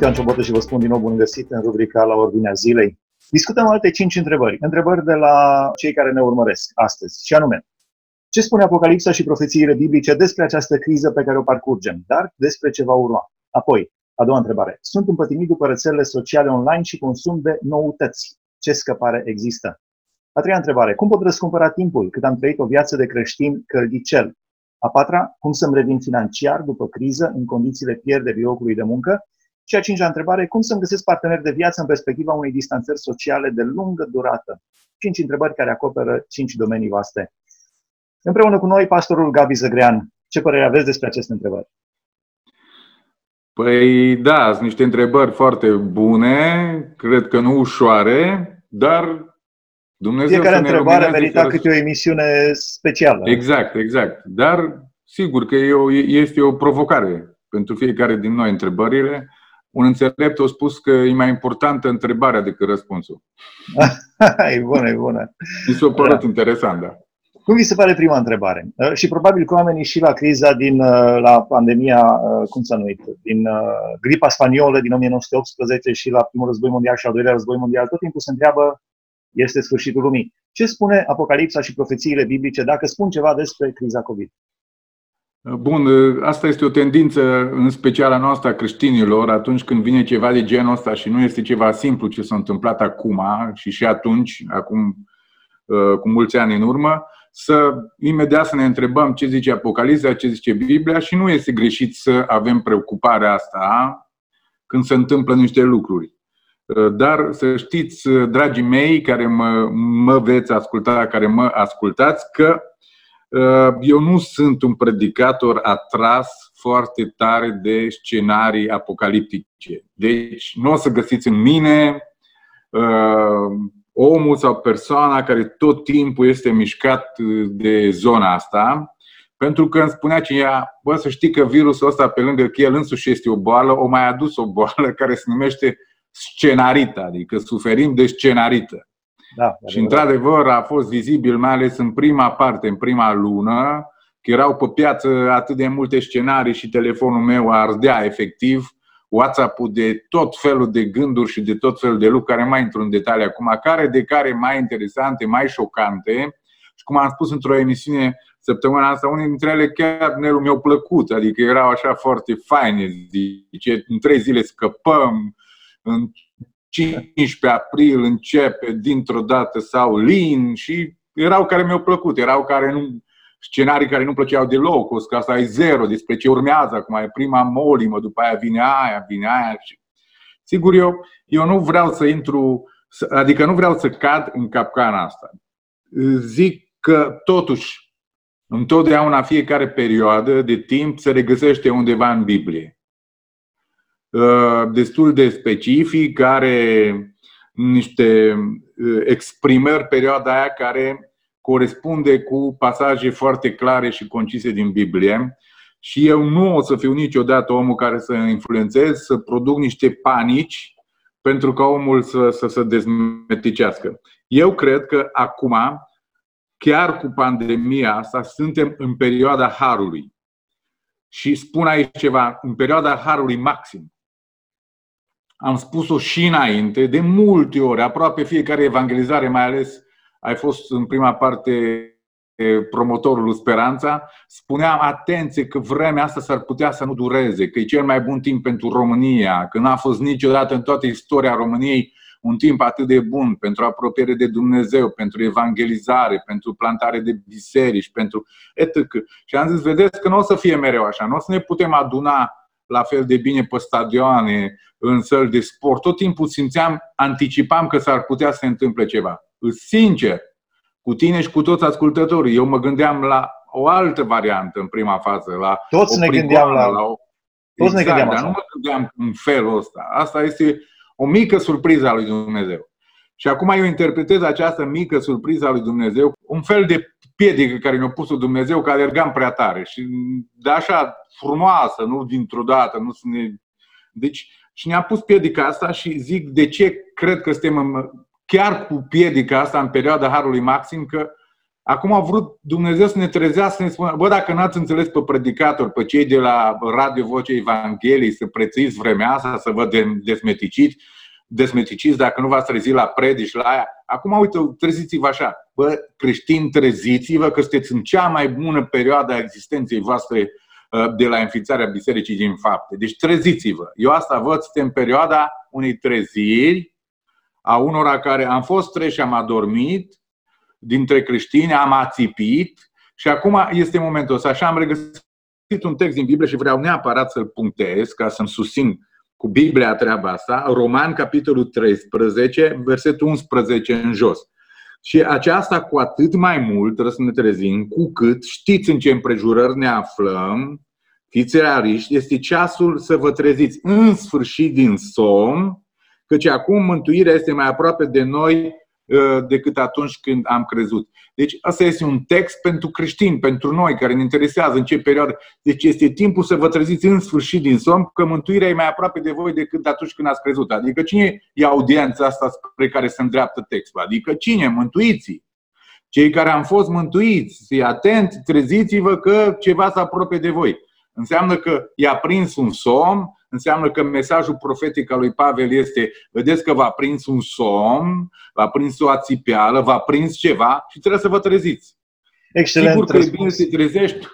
sunt Ioan Ciobotă și vă spun din nou bun găsit în rubrica la Ordinea Zilei. Discutăm alte cinci întrebări. Întrebări de la cei care ne urmăresc astăzi. Și anume, ce spune Apocalipsa și profețiile biblice despre această criză pe care o parcurgem, dar despre ce va urma? Apoi, a doua întrebare. Sunt împătimit după rețelele sociale online și consum de noutăți. Ce scăpare există? A treia întrebare. Cum pot răscumpăra timpul cât am trăit o viață de creștin căldicel? A patra. Cum să-mi revin financiar după criză în condițiile pierderii locului de muncă? Și a cincea întrebare, cum să-mi găsesc partener de viață în perspectiva unei distanțări sociale de lungă durată? Cinci întrebări care acoperă cinci domenii vaste. Împreună cu noi, pastorul Gabi Zăgrean. Ce părere aveți despre aceste întrebări? Păi da, sunt niște întrebări foarte bune, cred că nu ușoare, dar Dumnezeu Fiecare întrebare merita câte o emisiune specială. Exact, exact. Dar sigur că e o, este o provocare pentru fiecare din noi întrebările un înțelept a spus că e mai importantă întrebarea decât răspunsul. e bună, e bună. Mi s-a părut da. interesant, da. Cum vi se pare prima întrebare? Uh, și probabil că oamenii și la criza din, uh, la pandemia, uh, cum să numit, din gripa spaniolă din 1918 și la primul război mondial și al doilea război mondial, tot timpul se întreabă, este sfârșitul lumii. Ce spune Apocalipsa și profețiile biblice dacă spun ceva despre criza COVID? Bun, asta este o tendință în special a noastră a creștinilor atunci când vine ceva de genul ăsta și nu este ceva simplu ce s-a întâmplat acum și și atunci, acum uh, cu mulți ani în urmă, să imediat să ne întrebăm ce zice Apocalipsa, ce zice Biblia și nu este greșit să avem preocuparea asta când se întâmplă niște lucruri. Uh, dar să știți, dragii mei, care mă, mă veți asculta, care mă ascultați, că Uh, eu nu sunt un predicator atras foarte tare de scenarii apocaliptice. Deci nu o să găsiți în mine uh, omul sau persoana care tot timpul este mișcat de zona asta, pentru că îmi spunea cineva, bă, să știi că virusul ăsta, pe lângă că el însuși este o boală, o mai adus o boală care se numește scenarită, adică suferim de scenarită. Da, și într-adevăr a fost vizibil, mai ales în prima parte, în prima lună, că erau pe piață atât de multe scenarii și telefonul meu ardea efectiv, WhatsApp-ul de tot felul de gânduri și de tot felul de lucruri, care mai intru în detalii acum, care de care mai interesante, mai șocante. Și cum am spus într-o emisiune săptămâna asta, unii dintre ele chiar Nelu mi-au plăcut, adică erau așa foarte faine, zice, în trei zile scăpăm, în 15 april începe dintr-o dată sau lin și erau care mi-au plăcut, erau care nu, scenarii care nu plăceau deloc, o că asta e zero, despre ce urmează acum, e prima molimă, după aia vine aia, vine aia. Sigur, eu, eu nu vreau să intru, adică nu vreau să cad în capcana asta. Zic că totuși, întotdeauna fiecare perioadă de timp se regăsește undeva în Biblie. Uh, destul de specific, care niște uh, exprimări perioada aia care corespunde cu pasaje foarte clare și concise din Biblie. Și eu nu o să fiu niciodată omul care să influențez, să produc niște panici pentru ca omul să, să se dezmeticească. Eu cred că acum, chiar cu pandemia asta, suntem în perioada harului. Și spun aici ceva, în perioada harului maxim am spus-o și înainte, de multe ori, aproape fiecare evangelizare, mai ales ai fost în prima parte promotorul Speranța, spuneam atenție că vremea asta s-ar putea să nu dureze, că e cel mai bun timp pentru România, că n-a fost niciodată în toată istoria României un timp atât de bun pentru apropiere de Dumnezeu, pentru evangelizare, pentru plantare de biserici, pentru etc. Și am zis, vedeți că nu o să fie mereu așa, nu o să ne putem aduna la fel de bine pe stadioane, în săli de sport. Tot timpul simțeam, anticipam că s-ar putea să se întâmple ceva. Sincer, cu tine și cu toți ascultătorii, eu mă gândeam la o altă variantă în prima fază. La toți o ne gândeam la, la o... Toți exact, ne gândeam dar nu mă gândeam în felul ăsta. Asta este o mică surpriză a lui Dumnezeu. Și acum eu interpretez această mică surpriză a lui Dumnezeu, un fel de piedică care ne-a pus Dumnezeu, că alergam prea tare. Și de așa frumoasă, nu dintr-o dată, nu să ne... Deci, și ne-a pus piedica asta și zic de ce cred că suntem în, chiar cu piedica asta în perioada Harului Maxim, că Acum a vrut Dumnezeu să ne trezească, să ne spună, bă, dacă n-ați înțeles pe predicator, pe cei de la Radio Vocea Evangheliei, să prețuiți vremea asta, să vă desmeticiți, desmeticiți dacă nu v-ați trezit la predici, la aia. Acum, uite, treziți-vă așa. Bă, creștini, treziți-vă că sunteți în cea mai bună perioadă a existenței voastre uh, de la înființarea Bisericii din fapte. Deci treziți-vă. Eu asta văd, suntem în perioada unei treziri a unora care am fost treși și am adormit, dintre creștini, am ațipit și acum este momentul ăsta. Așa am regăsit un text din Biblie și vreau neapărat să-l punctez ca să-mi susțin cu Biblia treaba asta. Roman, capitolul 13, versetul 11 în jos. Și aceasta cu atât mai mult, trebuie să ne trezim, cu cât știți în ce împrejurări ne aflăm, fiți realiști, este ceasul să vă treziți în sfârșit din somn, căci acum mântuirea este mai aproape de noi Uh, decât atunci când am crezut. Deci asta este un text pentru creștini, pentru noi care ne interesează în ce perioadă. Deci este timpul să vă treziți în sfârșit din somn că mântuirea e mai aproape de voi decât atunci când ați crezut. Adică cine e audiența asta spre care se îndreaptă textul? Adică cine? Mântuiții. Cei care am fost mântuiți, fii atenți, treziți-vă că ceva se apropie de voi. Înseamnă că i-a prins un somn, înseamnă că mesajul profetic al lui Pavel este vedeți că v-a prins un somn, v-a prins o ațipeală, v-a prins ceva și trebuie să vă treziți. Excelent Sigur că răspuns. e bine să te trezești,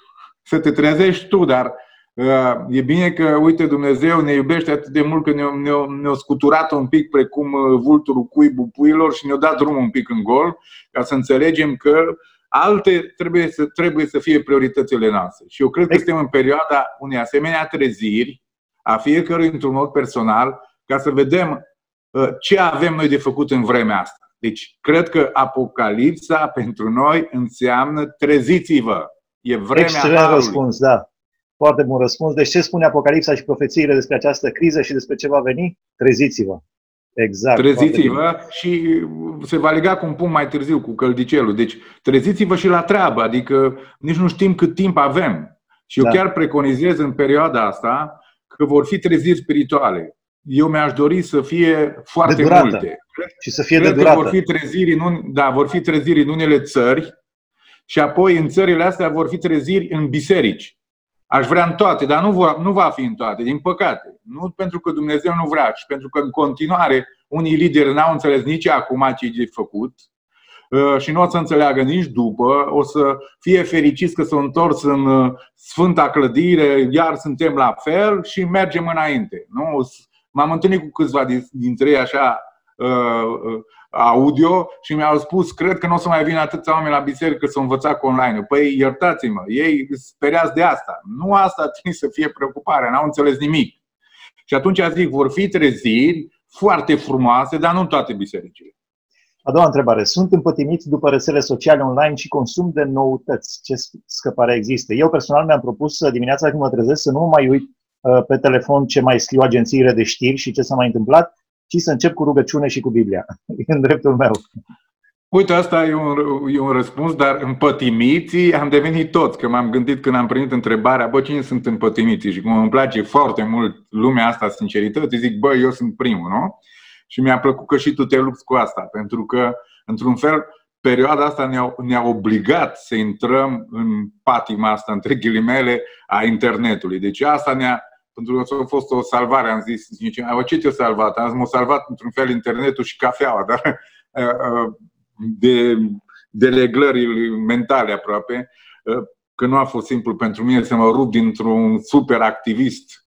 să te trezești tu, dar uh, e bine că, uite, Dumnezeu ne iubește atât de mult că ne-a, ne-a, ne scuturat un pic precum uh, vulturul cuibul puilor și ne-a dat drumul un pic în gol ca să înțelegem că alte trebuie să, trebuie să fie prioritățile noastre. Și eu cred că suntem în perioada unei asemenea treziri a fiecărui într-un mod personal, ca să vedem uh, ce avem noi de făcut în vremea asta. Deci, cred că Apocalipsa pentru noi înseamnă treziți-vă. E vremea Excelent harului. răspuns, da. Foarte bun răspuns. Deci ce spune Apocalipsa și profețiile despre această criză și despre ce va veni? Treziți-vă. Exact. Treziți-vă și se va lega cu un punct mai târziu, cu căldicelul. Deci treziți-vă și la treabă, adică nici nu știm cât timp avem. Și eu da. chiar preconizez în perioada asta că vor fi treziri spirituale. Eu mi-aș dori să fie foarte de multe. Și să fie Cred de durată. Că vor fi treziri în, un, da, vor fi treziri în unele țări și apoi în țările astea vor fi treziri în biserici. Aș vrea în toate, dar nu va, nu va fi în toate, din păcate. Nu pentru că Dumnezeu nu vrea, ci pentru că în continuare unii lideri n-au înțeles nici acum ce e făcut Uh, și nu o să înțeleagă nici după, o să fie fericiți că s-au întors în uh, sfânta clădire, iar suntem la fel și mergem înainte. Nu? M-am întâlnit cu câțiva dintre ei așa uh, audio și mi-au spus, cred că nu o să mai vină atâția oameni la biserică să învăța cu online. Păi iertați-mă, ei speriați de asta. Nu asta trebuie să fie preocuparea, n-au înțeles nimic. Și atunci zic, vor fi treziri foarte frumoase, dar nu în toate bisericile. A doua întrebare. Sunt împătimiți după rețele sociale online și consum de noutăți. Ce scăpare există? Eu personal mi-am propus dimineața când mă trezesc să nu mă mai uit uh, pe telefon ce mai scriu agențiile de știri și ce s-a mai întâmplat, ci să încep cu rugăciune și cu Biblia. în dreptul meu. Uite, asta e un, e un răspuns, dar împătimiții am devenit toți, că m-am gândit când am primit întrebarea, bă, cine sunt împătimiții? Și cum îmi place foarte mult lumea asta sinceritate, zic, bă, eu sunt primul, nu? Și mi-a plăcut că și tu te lupți cu asta, pentru că, într-un fel, perioada asta ne-a, ne obligat să intrăm în patima asta, între ghilimele, a internetului. Deci asta ne-a, pentru că a fost o salvare, am zis, zice, ce te-a salvat? Am zis, m-a salvat într-un fel internetul și cafeaua, dar de, de leglări mentale aproape, că nu a fost simplu pentru mine să mă rup dintr-un super activist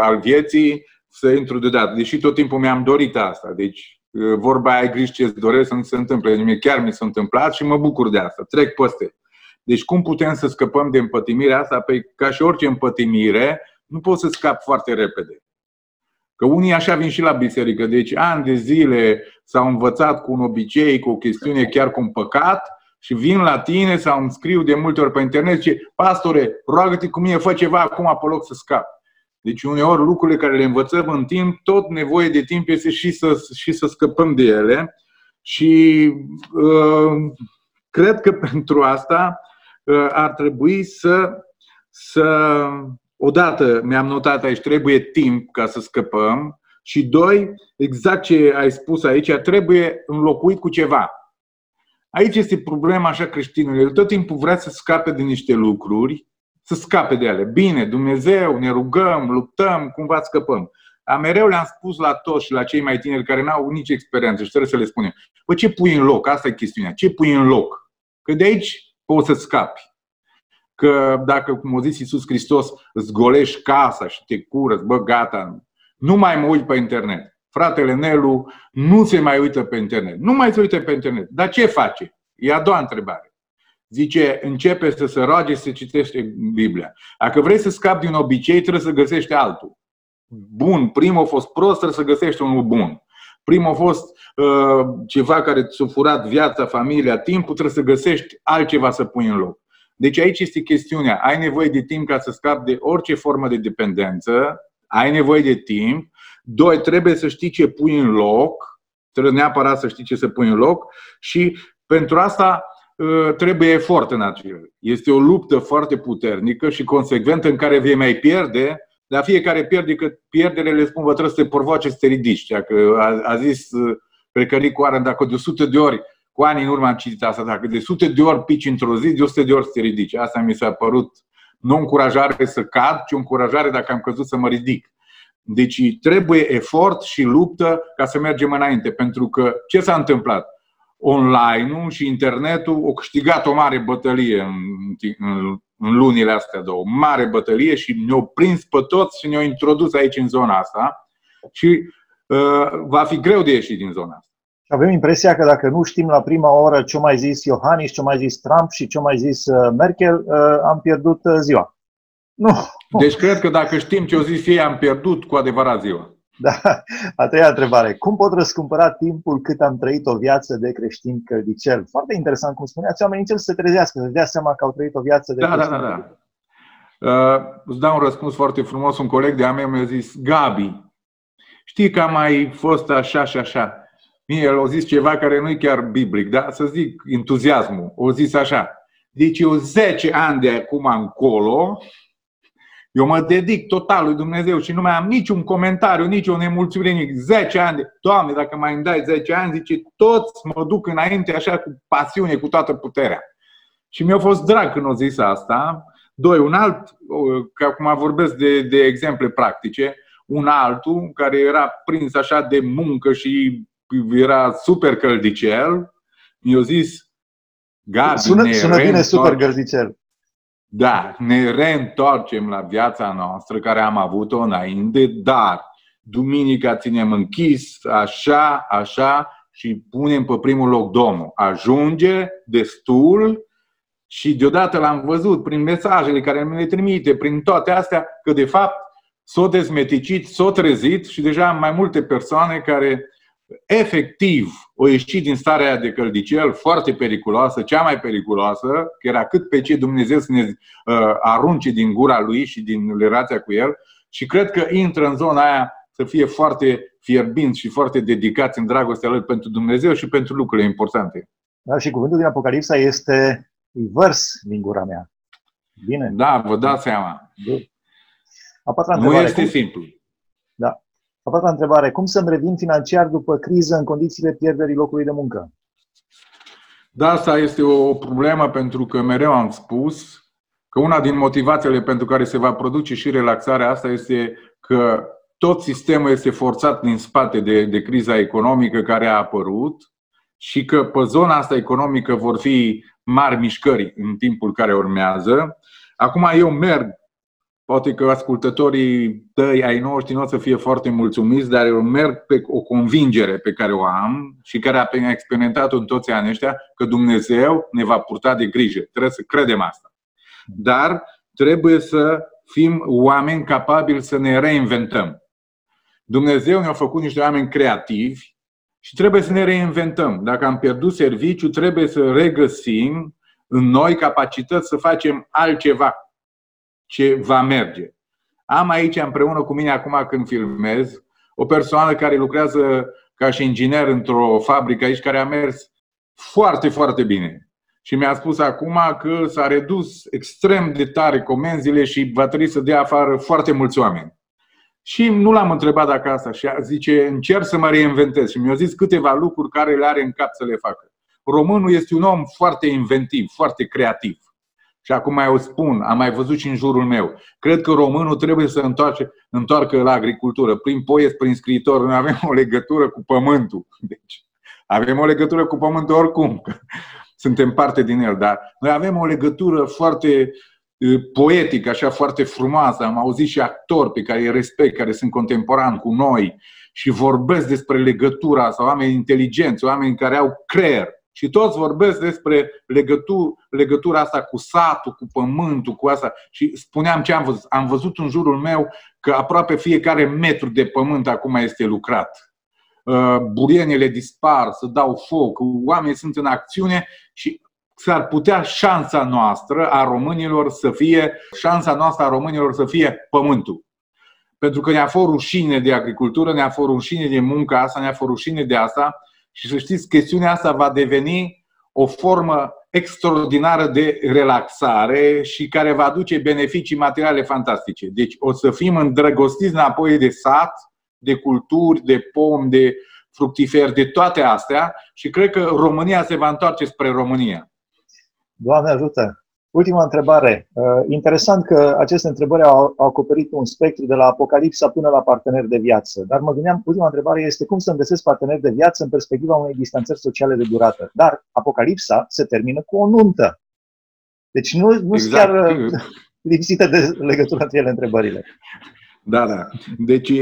al vieții să intru deodată. Deși tot timpul mi-am dorit asta. Deci vorba ai grijă ce-ți doresc să nu se întâmple. Mie chiar mi s-a întâmplat și mă bucur de asta. Trec peste. Deci cum putem să scăpăm de împătimirea asta? Păi ca și orice împătimire, nu poți să scap foarte repede. Că unii așa vin și la biserică. Deci ani de zile s-au învățat cu un obicei, cu o chestiune, chiar cu un păcat și vin la tine sau îmi scriu de multe ori pe internet și pastore, roagă-te cu mine, fă ceva acum pe loc să scap. Deci uneori lucrurile care le învățăm în timp, tot nevoie de timp este și să, și să scăpăm de ele. Și uh, cred că pentru asta uh, ar trebui să, să, odată mi-am notat aici, trebuie timp ca să scăpăm și doi, exact ce ai spus aici, trebuie înlocuit cu ceva. Aici este problema așa creștinului. El tot timpul vrea să scape de niște lucruri, să scape de ele. Bine, Dumnezeu, ne rugăm, luptăm, cumva scăpăm. Dar mereu le-am spus la toți și la cei mai tineri care n-au nici experiență și trebuie să le spunem. Păi ce pui în loc? Asta e chestiunea. Ce pui în loc? Că de aici poți să scapi. Că dacă, cum a zis Iisus Hristos, îți golești casa și te curăți, bă, gata, nu mai mă uit pe internet. Fratele Nelu nu se mai uită pe internet. Nu mai se uită pe internet. Dar ce face? E a doua întrebare. Zice, începe să se roage, să citește Biblia. Dacă vrei să scapi din obicei, trebuie să găsești altul. Bun, primul a fost prost, trebuie să găsești unul bun. Primul a fost uh, ceva care ți-a furat viața, familia, timpul, trebuie să găsești altceva să pui în loc. Deci aici este chestiunea. Ai nevoie de timp ca să scapi de orice formă de dependență, ai nevoie de timp. Doi, trebuie să știi ce pui în loc, trebuie neapărat să știi ce să pui în loc și pentru asta ă, trebuie efort în acel. Este o luptă foarte puternică și consecventă în care vei mai pierde, dar fiecare pierde că pierdere le spun, vă trebuie să te porvoace să te ridici. Dacă a, a zis ă, Precăric Warren, dacă de 100 de ori, cu ani în urmă am citit asta, dacă de 100 de ori pici într-o zi, de 100 de ori să te ridici. Asta mi s-a părut nu încurajare să cad, ci încurajare dacă am căzut să mă ridic. Deci trebuie efort și luptă ca să mergem înainte. Pentru că ce s-a întâmplat? Online-ul și internetul au câștigat o mare bătălie în, în, în lunile astea două. O mare bătălie și ne-au prins pe toți și ne-au introdus aici în zona asta. Și uh, va fi greu de ieșit din zona asta. Avem impresia că dacă nu știm la prima oră ce mai zis Iohannis, ce mai zis Trump și ce mai zis uh, Merkel, uh, am pierdut uh, ziua. Nu. Deci cred că dacă știm ce o zis ei, am pierdut cu adevărat ziua. Da. A treia întrebare. Cum pot răscumpăra timpul cât am trăit o viață de creștin căldicel? Foarte interesant cum spuneați, oamenii încep să se trezească, să dea seama că au trăit o viață de da, creștin Da, da, da. Uh, îți dau un răspuns foarte frumos. Un coleg de-a meu mi-a zis, Gabi, știi că am mai fost așa și așa. Mie el a zis ceva care nu e chiar biblic, dar să zic entuziasmul. O zis așa. Deci eu 10 ani de acum încolo eu mă dedic total lui Dumnezeu și nu mai am niciun comentariu, nici o nemulțumire, nici 10 ani. De... Doamne, dacă mai îmi dai 10 ani, zice, toți mă duc înainte așa cu pasiune, cu toată puterea. Și mi-a fost drag când o zis asta. Doi, un alt, că acum vorbesc de, de exemple practice, un altul care era prins așa de muncă și era super căldicel, mi-a zis, Gabi, sună, sună bine super căldicel. Da, ne reîntoarcem la viața noastră care am avut-o înainte, dar duminica ținem închis, așa, așa și punem pe primul loc Domnul. Ajunge destul și deodată l-am văzut prin mesajele care mi le trimite, prin toate astea, că de fapt s-o dezmeticit, s-o trezit și deja am mai multe persoane care efectiv o ieșit din starea de căldicel foarte periculoasă, cea mai periculoasă, că era cât pe ce Dumnezeu să ne uh, arunce din gura lui și din relația cu el și cred că intră în zona aia să fie foarte fierbinți și foarte dedicați în dragostea lor pentru Dumnezeu și pentru lucrurile importante. Da, și cuvântul din Apocalipsa este vers din gura mea. Bine? Da, vă dați seama. A nu este cum... simplu. Da. A patra întrebare. Cum să-mi revin financiar după criză în condițiile pierderii locului de muncă? Da, asta este o problemă pentru că mereu am spus că una din motivațiile pentru care se va produce și relaxarea asta este că tot sistemul este forțat din spate de, de criza economică care a apărut și că pe zona asta economică vor fi mari mișcări în timpul care urmează. Acum eu merg Poate că ascultătorii tăi ai noștri nu o să fie foarte mulțumiți, dar eu merg pe o convingere pe care o am și care a experimentat-o în toți anii ăștia, că Dumnezeu ne va purta de grijă. Trebuie să credem asta. Dar trebuie să fim oameni capabili să ne reinventăm. Dumnezeu ne-a făcut niște oameni creativi și trebuie să ne reinventăm. Dacă am pierdut serviciu, trebuie să regăsim în noi capacități să facem altceva ce va merge. Am aici împreună cu mine acum când filmez o persoană care lucrează ca și inginer într-o fabrică aici care a mers foarte, foarte bine. Și mi-a spus acum că s-a redus extrem de tare comenzile și va trebui să dea afară foarte mulți oameni. Și nu l-am întrebat dacă asta și zice, încerc să mă reinventez. Și mi-a zis câteva lucruri care le are în cap să le facă. românul este un om foarte inventiv, foarte creativ. Și acum mai o spun, am mai văzut și în jurul meu. Cred că românul trebuie să întoarce, întoarcă la agricultură. Prin poet, prin scriitor, noi avem o legătură cu pământul. Deci, avem o legătură cu pământul oricum. Suntem parte din el, dar noi avem o legătură foarte poetică, așa foarte frumoasă. Am auzit și actori pe care îi respect, care sunt contemporani cu noi și vorbesc despre legătura sau oameni inteligenți, oameni care au creier. Și toți vorbesc despre legătura, legătura asta cu satul, cu pământul, cu asta. Și spuneam ce am văzut. Am văzut în jurul meu că aproape fiecare metru de pământ acum este lucrat. Uh, burienele dispar, să dau foc, oamenii sunt în acțiune și s-ar putea șansa noastră a românilor să fie, șansa noastră a românilor să fie pământul. Pentru că ne-a fost rușine de agricultură, ne-a fost rușine de munca asta, ne-a fost rușine de asta și să știți, chestiunea asta va deveni o formă extraordinară de relaxare și care va aduce beneficii materiale fantastice. Deci o să fim îndrăgostiți înapoi de sat, de culturi, de pom, de fructifer, de toate astea și cred că România se va întoarce spre România. Doamne ajută! Ultima întrebare. Uh, interesant că aceste întrebări au acoperit un spectru de la apocalipsa până la parteneri de viață. Dar mă gândeam, ultima întrebare este cum să-mi găsesc parteneri de viață în perspectiva unei distanțări sociale de durată. Dar apocalipsa se termină cu o nuntă. Deci nu, nu exact. chiar uh, lipsită de legătură între ele întrebările. Da, da. Deci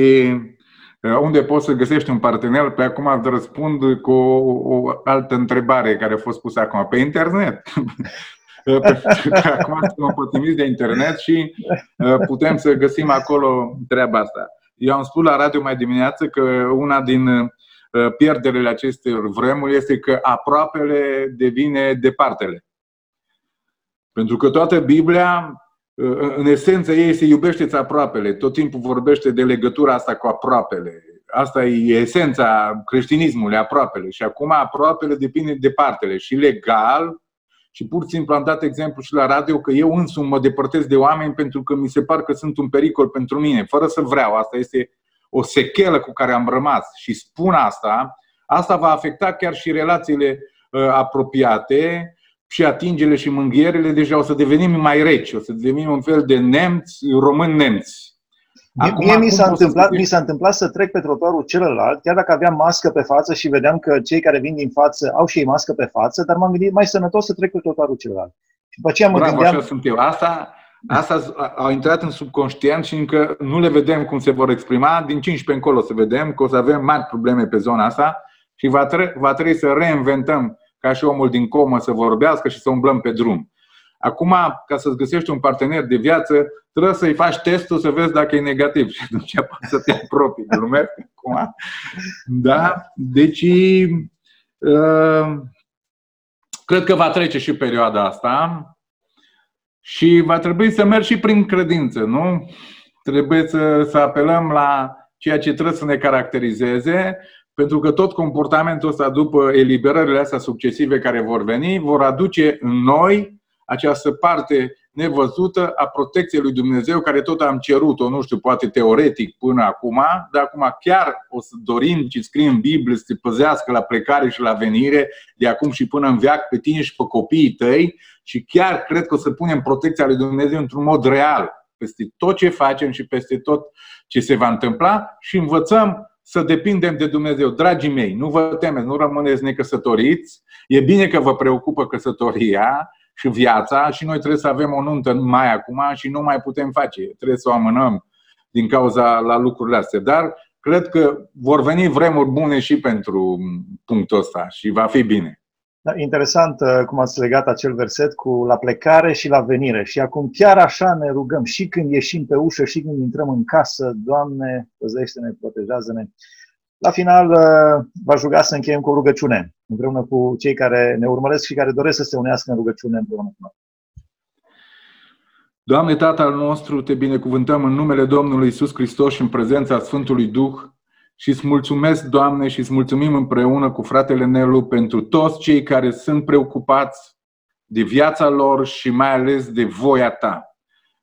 unde poți să găsești un partener? Pe acum îți răspund cu o, o altă întrebare care a fost pusă acum. Pe internet. acum suntem împătimiți de internet și putem să găsim acolo treaba asta. Eu am spus la radio mai dimineață că una din pierderile acestor vremuri este că aproapele devine departele. Pentru că toată Biblia în esență ei se iubește aproapele. Tot timpul vorbește de legătura asta cu aproapele. Asta e esența creștinismului, aproapele. Și acum aproapele depinde de partele. Și legal, și pur și simplu am dat exemplu și la radio că eu însumi mă depărtez de oameni pentru că mi se par că sunt un pericol pentru mine, fără să vreau. Asta este o sechelă cu care am rămas. Și spun asta, asta va afecta chiar și relațiile uh, apropiate, și atingele și mânghierile, deja o să devenim mai reci, o să devenim un fel de nemți, români-nemți. Acum, Mie mi s-a, întâmplat, mi s-a întâmplat să trec pe trotuarul celălalt, chiar dacă aveam mască pe față și vedeam că cei care vin din față au și ei mască pe față, dar m-am gândit mai sănătos să trec pe trotuarul celălalt. Și după aceea mă Bravo, gândeam... așa sunt eu. Asta, asta au intrat în subconștient și încă nu le vedem cum se vor exprima. Din 15 încolo să vedem că o să avem mari probleme pe zona asta și va, tre- va trebui să reinventăm ca și omul din comă să vorbească și să umblăm pe drum. Acum, ca să-ți găsești un partener de viață, trebuie să-i faci testul să vezi dacă e negativ și atunci poți să te apropii. Glumesc acum. Da? Deci, uh, cred că va trece și perioada asta și va trebui să mergi și prin credință, nu? Trebuie să, să apelăm la ceea ce trebuie să ne caracterizeze pentru că tot comportamentul ăsta, după eliberările astea succesive care vor veni, vor aduce în noi această parte nevăzută a protecției lui Dumnezeu, care tot am cerut-o, nu știu, poate teoretic până acum, dar acum chiar o să dorim și scrie în Biblie să te păzească la plecare și la venire, de acum și până în veac pe tine și pe copiii tăi și chiar cred că o să punem protecția lui Dumnezeu într-un mod real peste tot ce facem și peste tot ce se va întâmpla și învățăm să depindem de Dumnezeu. Dragii mei, nu vă temeți, nu rămâneți necăsătoriți. E bine că vă preocupă căsătoria și viața și noi trebuie să avem o nuntă mai acum și nu mai putem face. Trebuie să o amânăm din cauza la lucrurile astea. Dar cred că vor veni vremuri bune și pentru punctul ăsta și va fi bine. Da, interesant uh, cum ați legat acel verset cu la plecare și la venire. Și acum chiar așa ne rugăm și când ieșim pe ușă și când intrăm în casă, Doamne, păzește-ne, protejează-ne. La final, uh, v-aș ruga să încheiem cu o rugăciune, împreună cu cei care ne urmăresc și care doresc să se unească în rugăciune împreună cu noi. Doamne, Tatăl nostru, te binecuvântăm în numele Domnului Isus Hristos și în prezența Sfântului Duh și îți mulțumesc, Doamne, și îți mulțumim împreună cu fratele Nelu pentru toți cei care sunt preocupați de viața lor și mai ales de voia Ta.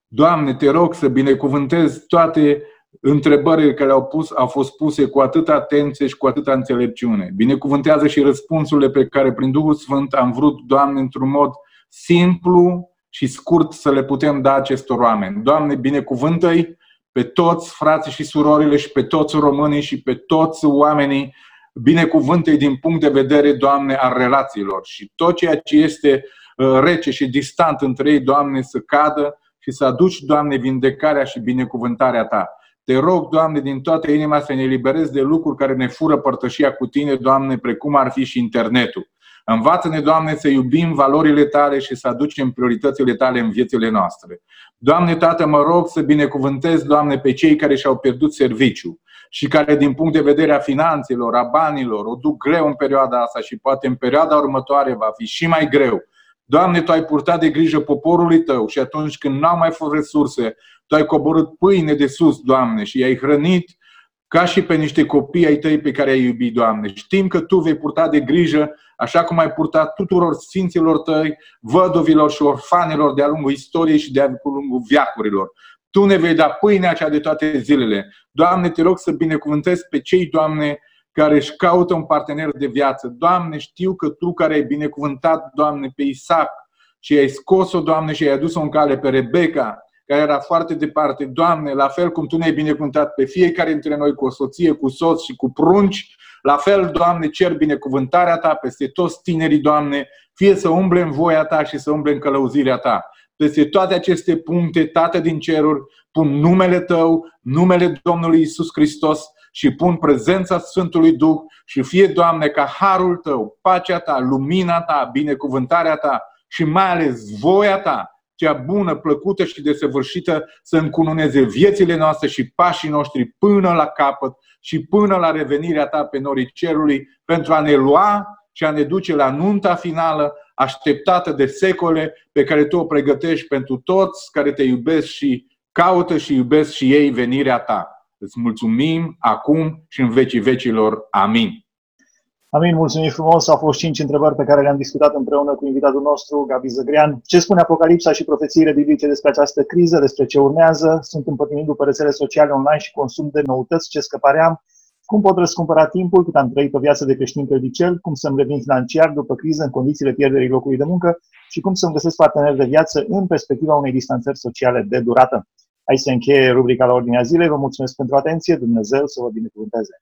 Doamne, te rog să binecuvântezi toate întrebările care au, pus, au fost puse cu atâta atenție și cu atâta înțelepciune. Binecuvântează și răspunsurile pe care prin Duhul Sfânt am vrut, Doamne, într-un mod simplu și scurt să le putem da acestor oameni. Doamne, binecuvântă-i pe toți frații și surorile și pe toți românii și pe toți oamenii binecuvântei din punct de vedere, Doamne, al relațiilor și tot ceea ce este uh, rece și distant între ei, Doamne, să cadă și să aduci, Doamne, vindecarea și binecuvântarea Ta. Te rog, Doamne, din toată inima să ne eliberezi de lucruri care ne fură părtășia cu Tine, Doamne, precum ar fi și internetul. Învață-ne, Doamne, să iubim valorile Tale și să aducem prioritățile Tale în viețile noastre. Doamne, Tată, mă rog să binecuvântez, Doamne, pe cei care și-au pierdut serviciu și care, din punct de vedere a finanțelor, a banilor, o duc greu în perioada asta și poate în perioada următoare va fi și mai greu. Doamne, Tu ai purtat de grijă poporului Tău și atunci când n-au mai fost resurse, Tu ai coborât pâine de sus, Doamne, și i-ai hrănit ca și pe niște copii ai Tăi pe care ai iubit, Doamne. Știm că Tu vei purta de grijă, așa cum ai purtat tuturor sfinților Tăi, văduvilor și orfanilor de-a lungul istoriei și de-a lungul viacurilor. Tu ne vei da pâinea cea de toate zilele. Doamne, te rog să binecuvântezi pe cei, Doamne, care își caută un partener de viață. Doamne, știu că Tu care ai binecuvântat, Doamne, pe Isaac și ai scos-o, Doamne, și ai adus-o în cale pe Rebecca, care era foarte departe. Doamne, la fel cum Tu ne-ai binecuvântat pe fiecare dintre noi cu o soție, cu soț și cu prunci, la fel, Doamne, cer binecuvântarea Ta peste toți tinerii, Doamne, fie să umble în voia Ta și să umble în călăuzirea Ta. Peste toate aceste puncte, Tată din ceruri, pun numele Tău, numele Domnului Isus Hristos și pun prezența Sfântului Duh și fie, Doamne, ca harul Tău, pacea Ta, lumina Ta, binecuvântarea Ta și mai ales voia Ta, cea bună, plăcută și desăvârșită, să încununeze viețile noastre și pașii noștri până la capăt și până la revenirea Ta pe norii cerului, pentru a ne lua și a ne duce la nunta finală, așteptată de secole, pe care Tu o pregătești pentru toți care Te iubesc și caută și iubesc și ei venirea Ta. Îți mulțumim acum și în vecii vecilor. Amin. Amin, mulțumim frumos. Au fost cinci întrebări pe care le-am discutat împreună cu invitatul nostru, Gabi Zăgrean. Ce spune Apocalipsa și profețiile biblice despre această criză, despre ce urmează? Sunt împătimind după rețele sociale online și consum de noutăți, ce scăpaream? Cum pot răscumpăra timpul cât am trăit o viață de creștin credicel? Cum să-mi revin financiar după criză în condițiile pierderii locului de muncă? Și cum să-mi găsesc partener de viață în perspectiva unei distanțări sociale de durată? Aici se încheie rubrica la ordinea zilei. Vă mulțumesc pentru atenție. Dumnezeu să vă binecuvânteze.